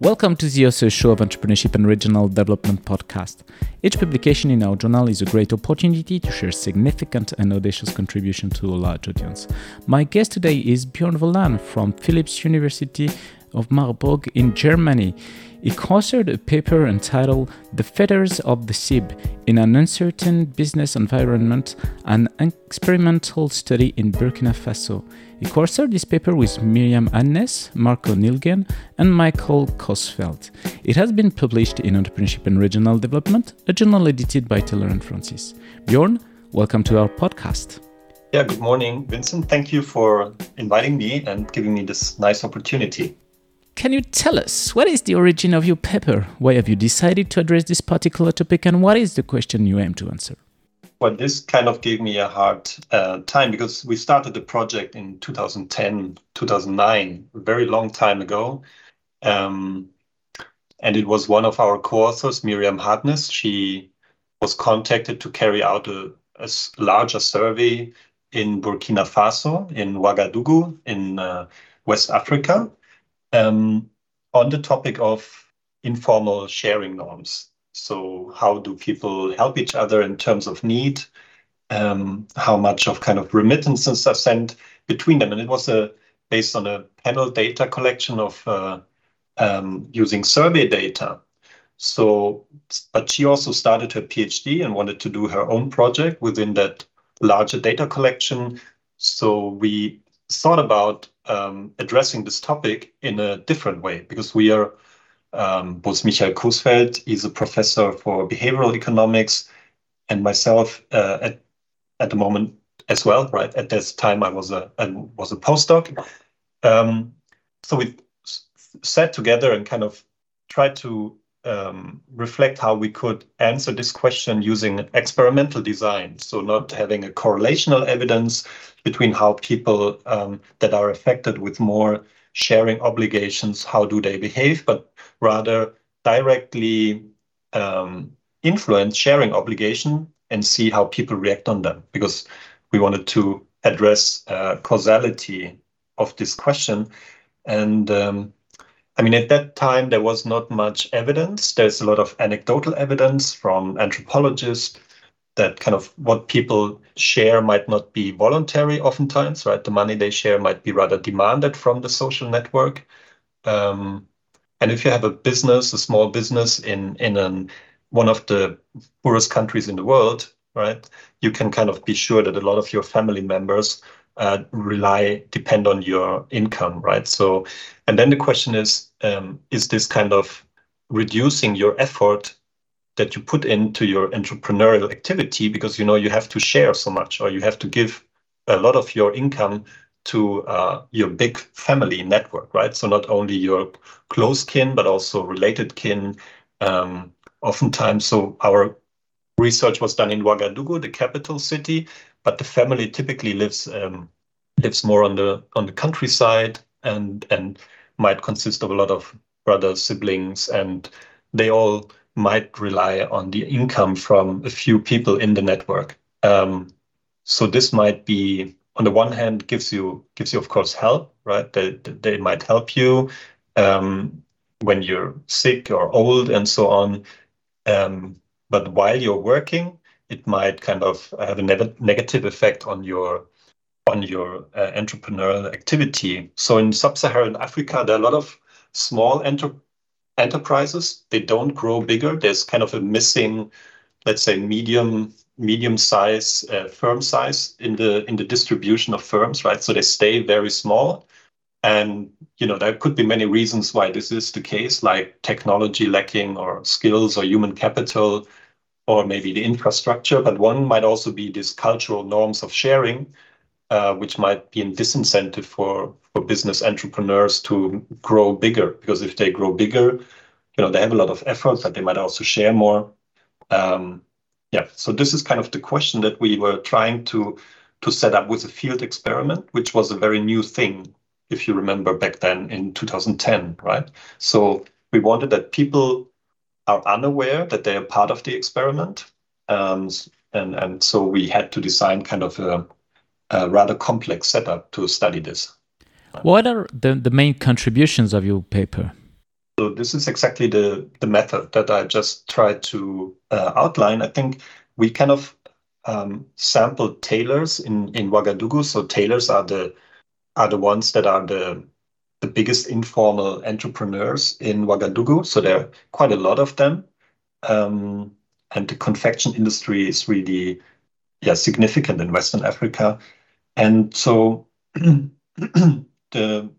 Welcome to the Author Show of Entrepreneurship and Regional Development podcast. Each publication in our journal is a great opportunity to share significant and audacious contribution to a large audience. My guest today is Björn Vollan from Philipps University of Marburg in Germany. He co-authored a paper entitled The Fetters of the SIB in an Uncertain Business Environment, an experimental study in Burkina Faso. He co-authored this paper with Myriam Hadnes, Marco Nilgen, and Michael Kosfeld. It has been published in Entrepreneurship and Regional Development, a journal edited by Taylor and Francis. Bjorn, welcome to our podcast. Yeah, good morning, Vincent. Thank you for inviting me and giving me this nice opportunity. Can you tell us what is the origin of your paper? Why have you decided to address this particular topic and what is the question you aim to answer? Well, this kind of gave me a hard uh, time because we started the project in 2010, 2009, a very long time ago. Um, and it was one of our co authors, Myriam Hadnes. She was contacted to carry out a, a larger survey in Burkina Faso, in Ouagadougou, in uh, West Africa um, on the topic of informal sharing norms. So, how do people help each other in terms of need? Um, how much of kind of remittances are sent between them? And it was a based on a panel data collection of uh, um, using survey data. So, but she also started her PhD and wanted to do her own project within that larger data collection. So we thought about um, addressing this topic in a different way because we are um, both Michael Kosfeld, he's a professor for behavioral economics, and myself uh, at at the moment as well. Right at this time, I was a was a postdoc. Um, so we sat together and kind of tried to um, reflect how we could answer this question using experimental design. So not having a correlational evidence between how people um, that are affected with more sharing obligations, how do they behave, but rather directly um, influence sharing obligation and see how people react on them. Because we wanted to address uh, causality of this question. And um, I mean, at that time, there was not much evidence. There's a lot of anecdotal evidence from anthropologists that kind of what people share might not be voluntary oftentimes, right? The money they share might be rather demanded from the social network. Um, and if you have a business, a small business in in an, one of the poorest countries in the world, right, you can kind of be sure that a lot of your family members uh, rely depend on your income, right? So, and then the question is, um, is this kind of reducing your effort that you put into your entrepreneurial activity because you know you have to share so much or you have to give a lot of your income to uh, your big family network, right? So not only your close kin, but also related kin. Um, oftentimes, so our research was done in Ouagadougou, the capital city, but the family typically lives um, lives more on the on the countryside and and might consist of a lot of brothers, siblings, and they all might rely on the income from a few people in the network. Um, so this might be on the one hand gives you gives you of course help, right? They might help you um, when you're sick or old and so on. Um, but while you're working, it might kind of have a ne- negative effect on your on your uh, entrepreneurial activity. So in sub-Saharan Africa, there are a lot of small enterprises. They don't grow bigger. There's kind of a missing, let's say, medium medium size uh, firm size in the in the distribution of firms, right? So they stay very small. And you know there could be many reasons why this is the case, like technology lacking, or skills, or human capital, or maybe the infrastructure. But one might also be these cultural norms of sharing, which might be a disincentive for for business entrepreneurs to grow bigger because if they grow bigger, you know they have a lot of effort, but they might also share more. Um, yeah, so this is kind of the question that we were trying to to set up with a field experiment, which was a very new thing, if you remember back then in 2010, right? So we wanted that people are unaware that they are part of the experiment, um, and and so we had to design kind of a, rather complex setup to study this. What are the, the main contributions of your paper? So this is exactly the, the method that I just tried to uh, outline. I think we kind of um, sampled tailors in, in Ouagadougou. So tailors are the are the ones that are the the biggest informal entrepreneurs in Ouagadougou. So there are quite a lot of them. Um, and the confection industry is really yeah, significant in Western Africa. And so the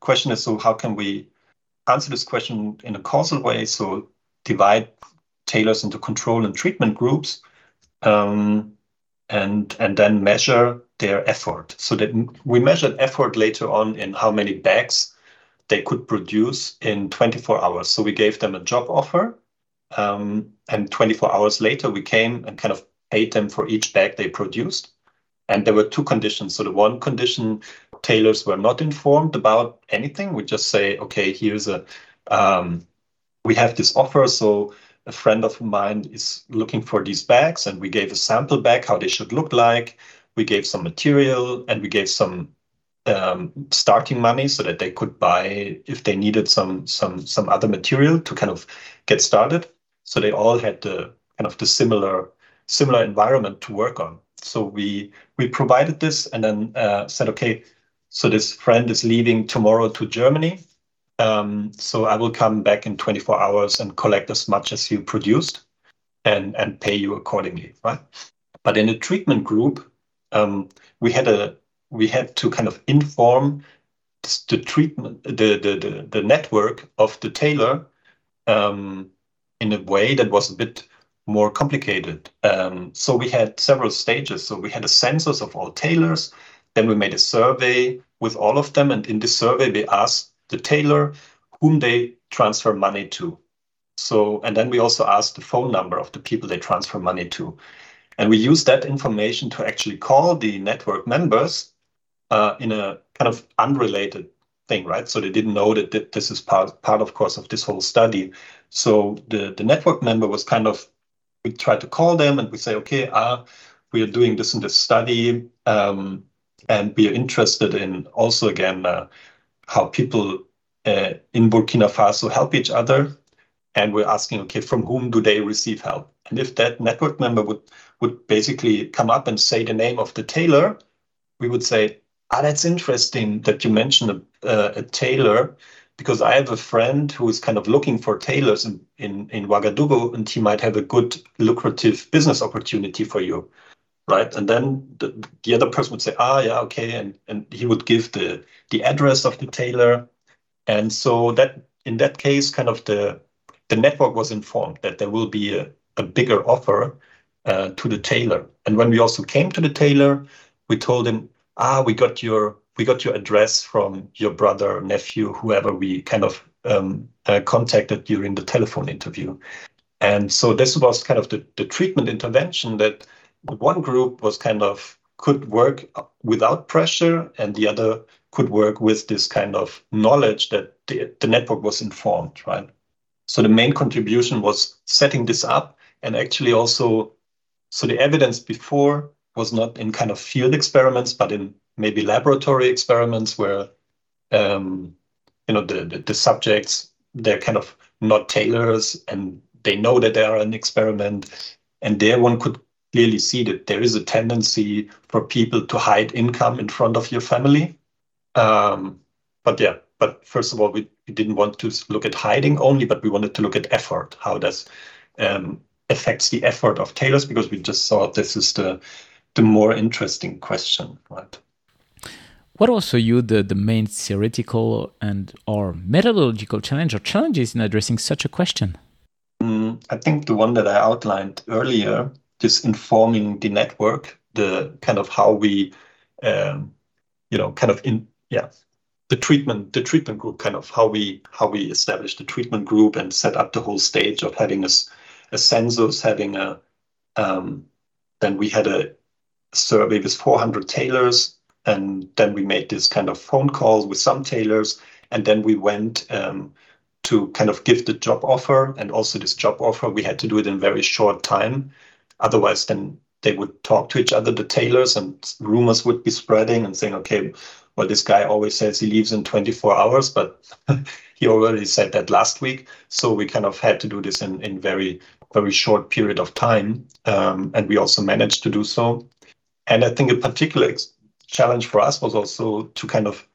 question is, so how can we answer this question in a causal way? So divide tailors into control and treatment groups, um, and and then measure their effort. So that we measured effort later on in how many bags they could produce in 24 hours. So we gave them a job offer, um, and 24 hours later we came and kind of paid them for each bag they produced. And there were two conditions. So the one condition, tailors were not informed about anything. We just say, okay, here's a, um, we have this offer. So a friend of mine is looking for these bags, and we gave a sample bag, how they should look like. We gave some material, and we gave some um, starting money so that they could buy if they needed some some some other material to kind of get started. So they all had the kind of the similar similar environment to work on. So we provided this and then uh, said, okay, so this friend is leaving tomorrow to Germany. Um, so I will come back in 24 hours and collect as much as you produced and pay you accordingly, right? But in the treatment group, um, we had a we had to kind of inform the treatment the the the, the network of the tailor um, in a way that was a bit more complicated. Um, so we had several stages. So we had a census of all tailors. Then we made a survey with all of them. And in this survey, we asked the tailor whom they transfer money to. So, and then we also asked the phone number of the people they transfer money to. And we used that information to actually call the network members uh, in a kind of unrelated thing, right? So they didn't know that this is part, part of course, of this whole study. So the, the network member was kind of we try to call them and we say, okay, uh, we are doing this in this study, um, and we are interested in also again uh, how people uh, in Burkina Faso help each other, and we're asking, okay, from whom do they receive help? And if that network member would would basically come up and say the name of the tailor, we would say, ah, that's interesting that you mentioned a, a tailor because I have a friend who is kind of looking for tailors in, in, in Ouagadougou, and he might have a good, lucrative business opportunity for you, right? And then the, the other person would say, ah, yeah, okay, and and he would give the the address of the tailor, and so that in that case, kind of the the network was informed that there will be a, a bigger offer uh, to the tailor. And when we also came to the tailor, we told him, ah, we got your we got your address from your brother, nephew, whoever we kind of um, uh, contacted during the telephone interview. And so this was kind of the, the treatment intervention that one group was kind of could work without pressure and the other could work with this kind of knowledge that the, the network was informed, right? So the main contribution was setting this up and actually also, so the evidence before was not in kind of field experiments, but in maybe laboratory experiments where um, you know the, the, the subjects they're kind of not tailors and they know that they are an experiment. And there one could clearly see that there is a tendency for people to hide income in front of your family. Um, but yeah but first of all we, we didn't want to look at hiding only but we wanted to look at effort. How does um, affects the effort of tailors because we just thought this is the the more interesting question right what also you the, the main theoretical and or methodological challenge or challenges in addressing such a question? Mm, I think the one that I outlined earlier, just informing the network, the kind of how we, um, you know, kind of in yeah, the treatment the treatment group, kind of how we how we establish the treatment group and set up the whole stage of having a, a census, having a um, then we had a survey with 400 tailors and then we made this kind of phone calls with some tailors and then we went um, to kind of give the job offer and also this job offer we had to do it in very short time otherwise then they would talk to each other the tailors and rumors would be spreading and saying okay well this guy always says he leaves in 24 hours but he already said that last week. So we kind of had to do this in in very very short period of time, um, and we also managed to do so. And I think a particular challenge for us was also to kind of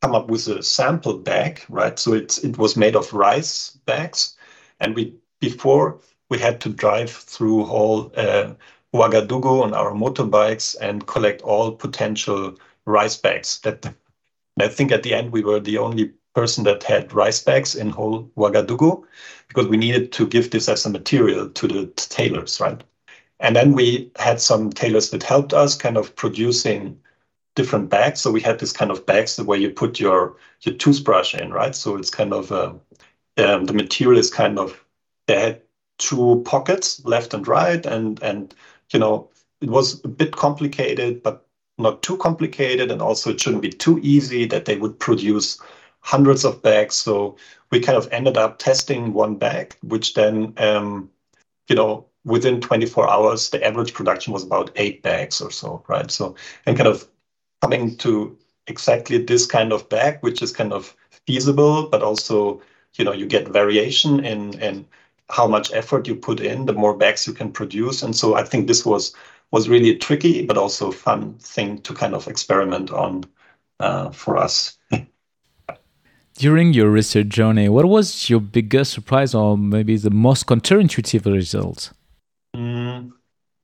come up with a sample bag, right? So it's it was made of rice bags, and we before we had to drive through all uh, Ouagadougou on our motorbikes and collect all potential rice bags. That I think at the end we were the only person that had rice bags in whole Ouagadougou because we needed to give this as a material to the tailors, right? And then we had some tailors that helped us kind of producing different bags. So we had this kind of bags where you put your your toothbrush in, right? So it's kind of uh, um, the material is kind of they had two pockets, left and right, and and you know it was a bit complicated, but not too complicated, and also it shouldn't be too easy that they would produce hundreds of bags. So we kind of ended up testing one bag, which then um, you know within 24 hours the average production was about eight bags or so, right? So and kind of coming to exactly this kind of bag, which is kind of feasible, but also you know you get variation in in how much effort you put in, the more bags you can produce. And so I think this was was really a tricky but also fun thing to kind of experiment on uh, for us. During your research journey, what was your biggest surprise or maybe the most counterintuitive result?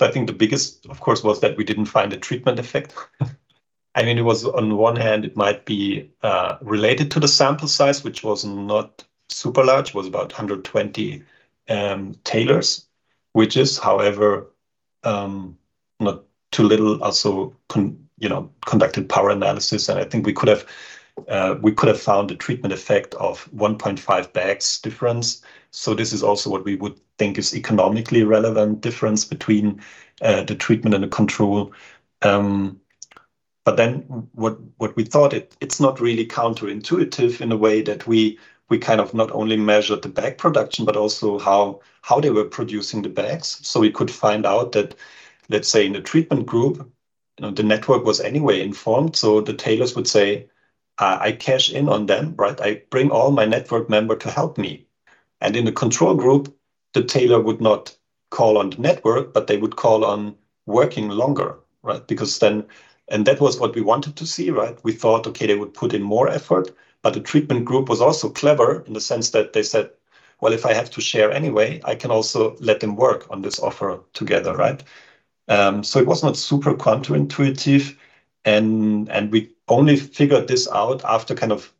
I think the biggest, of course, was that we didn't find a treatment effect. I mean, it was on one hand, it might be uh, related to the sample size, which was not super large, was about 120 um, tailors, which is, however, um, not too little. Also, con, you know, conducted power analysis, and I think we could have uh, we could have found a treatment effect of 1.5 bags difference. So this is also what we would think is economically relevant difference between uh, the treatment and the control. Um, but then what we thought it it's not really counterintuitive in a way that we kind of not only measured the bag production, but also how they were producing the bags. So we could find out that, let's say, in the treatment group, you know, the network was anyway informed. So the tailors would say, I cash in on them, right? I bring all my network member to help me. And in the control group, the tailor would not call on the network, but they would call on working longer, right? Because then, and that was what we wanted to see, right? We thought, okay, they would put in more effort, but the treatment group was also clever in the sense that they said, well, if I have to share anyway, I can also let them work on this offer together, right? Um, so it was not super counterintuitive, and and we only figured this out after kind of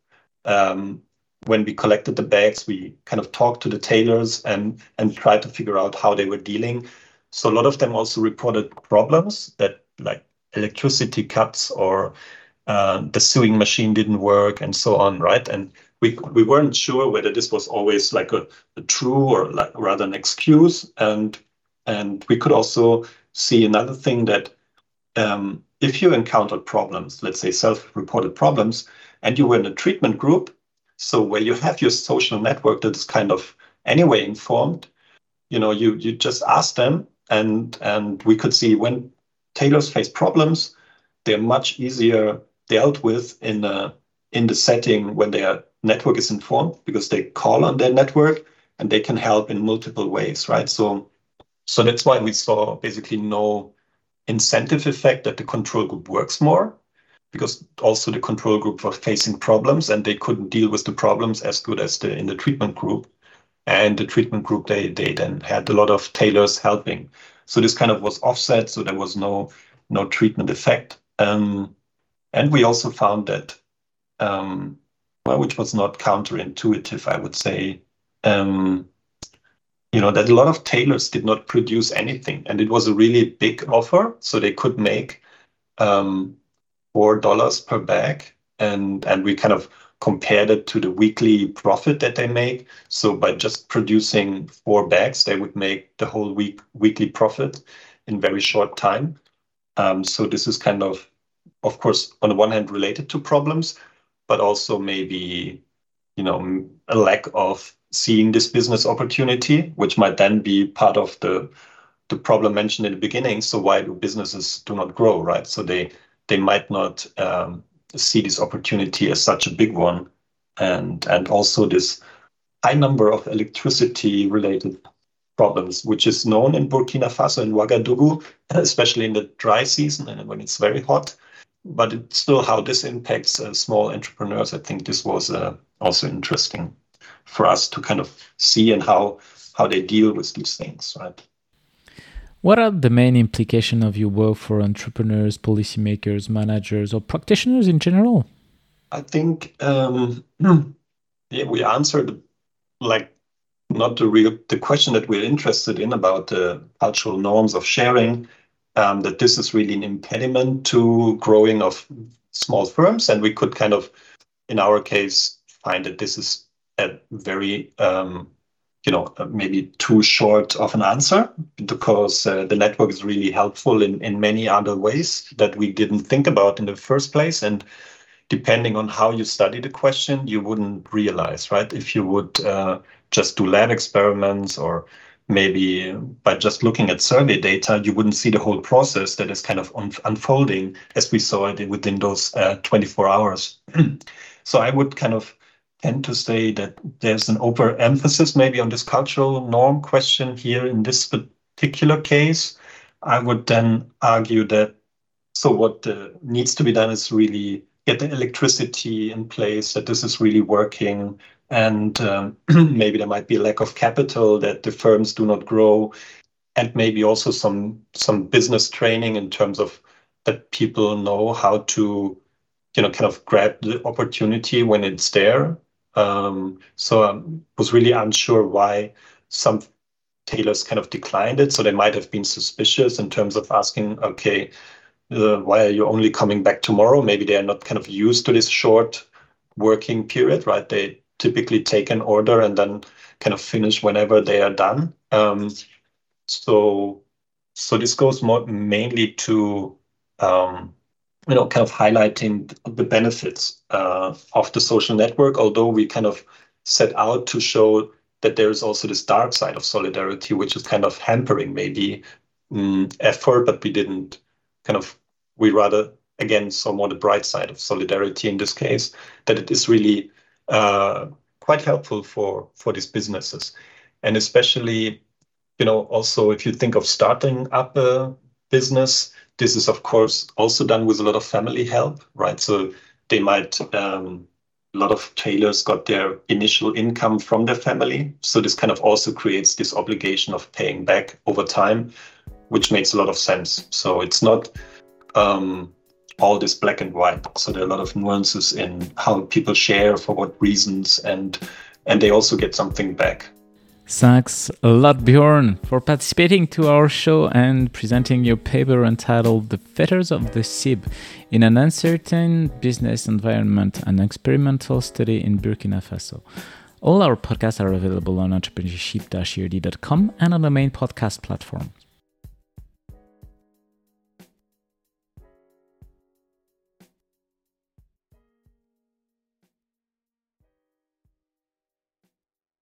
um, when we collected the bags, we kind of talked to the tailors and and tried to figure out how they were dealing. So a lot of them also reported problems that like electricity cuts or uh, the sewing machine didn't work and so on, right? And we we weren't sure whether this was always like a, a true or like rather an excuse. And and we could also see another thing that um, if you encountered problems, let's say self-reported problems, and you were in a treatment group, so where you have your social network that is kind of anyway informed, you know, you you just ask them, and and we could see when tailors face problems, they're much easier dealt with in the in the setting when their network is informed because they call on their network and they can help in multiple ways, right? So so that's why we saw basically no incentive effect that the control group works more because also the control group was facing problems and they couldn't deal with the problems as good as the in the treatment group and the treatment group they they then had a lot of tailors helping so this kind of was offset so there was no no treatment effect um, and we also found that, um, well, which was not counterintuitive, I would say, um, you know, that a lot of tailors did not produce anything. And it was a really big offer. So they could make um, $4 per bag. And, and we kind of compared it to the weekly profit that they make. So by just producing four bags, they would make the whole week weekly profit in very short time. Um, so this is kind of of course, on the one hand, related to problems, but also maybe, you know, a lack of seeing this business opportunity, which might then be part of the the problem mentioned in the beginning. So why do businesses do not grow, right? So they they might not um, see this opportunity as such a big one, and and also this high number of electricity related problems, which is known in Burkina Faso and Ouagadougou, especially in the dry season and when it's very hot. But it's still how this impacts uh, small entrepreneurs. I think this was uh, also interesting for us to kind of see and how how they deal with these things, right? What are the main implications of your work for entrepreneurs, policymakers, managers, or practitioners in general? I think um, yeah, we answered like not the real the question that we're interested in about the cultural norms of sharing. Um, that this is really an impediment to growing of small firms, and we could kind of, in our case, find that this is a very um, you know maybe too short of an answer because uh, the network is really helpful in in many other ways that we didn't think about in the first place. And depending on how you study the question you wouldn't realize right? If you would uh, just do lab experiments or maybe by just looking at survey data you wouldn't see the whole process that is kind of un- unfolding as we saw it within those uh, 24 hours. So i would kind of tend to say that there's an overemphasis maybe on this cultural norm question here in this particular case. I would then argue that so what uh, needs to be done is really get the electricity in place, that this is really working, and um, maybe there might be a lack of capital, that the firms do not grow, and maybe also some some business training in terms of that people know how to you know kind of grab the opportunity when it's there so I was really unsure why some tailors kind of declined it. So they might have been suspicious in terms of asking, okay, uh, why are you only coming back tomorrow? Maybe they are not kind of used to this short working period, right? They typically take an order and then kind of finish whenever they are done. Um, so, so this goes more mainly to um, you know, kind of highlighting the benefits uh, of the social network, although we kind of set out to show that there is also this dark side of solidarity, which is kind of hampering maybe um, effort, but we didn't kind of, we rather, again, saw more the bright side of solidarity in this case, that it is really uh, quite helpful for, for these businesses. And especially, you know, also if you think of starting up a business, this is, of course, also done with a lot of family help, right? So they might, um, a lot of tailors got their initial income from their family. So this kind of also creates this obligation of paying back over time, which makes a lot of sense. So it's not um, all this black and white. So there are a lot of nuances in how people share for what reasons, and and they also get something back. Thanks a lot, Bjorn, for participating to our show and presenting your paper entitled The Fetters of the SIB in an Uncertain Business Environment, an experimental study in Burkina Faso. All our podcasts are available on entrepreneurship-erd.com and on the main podcast platforms.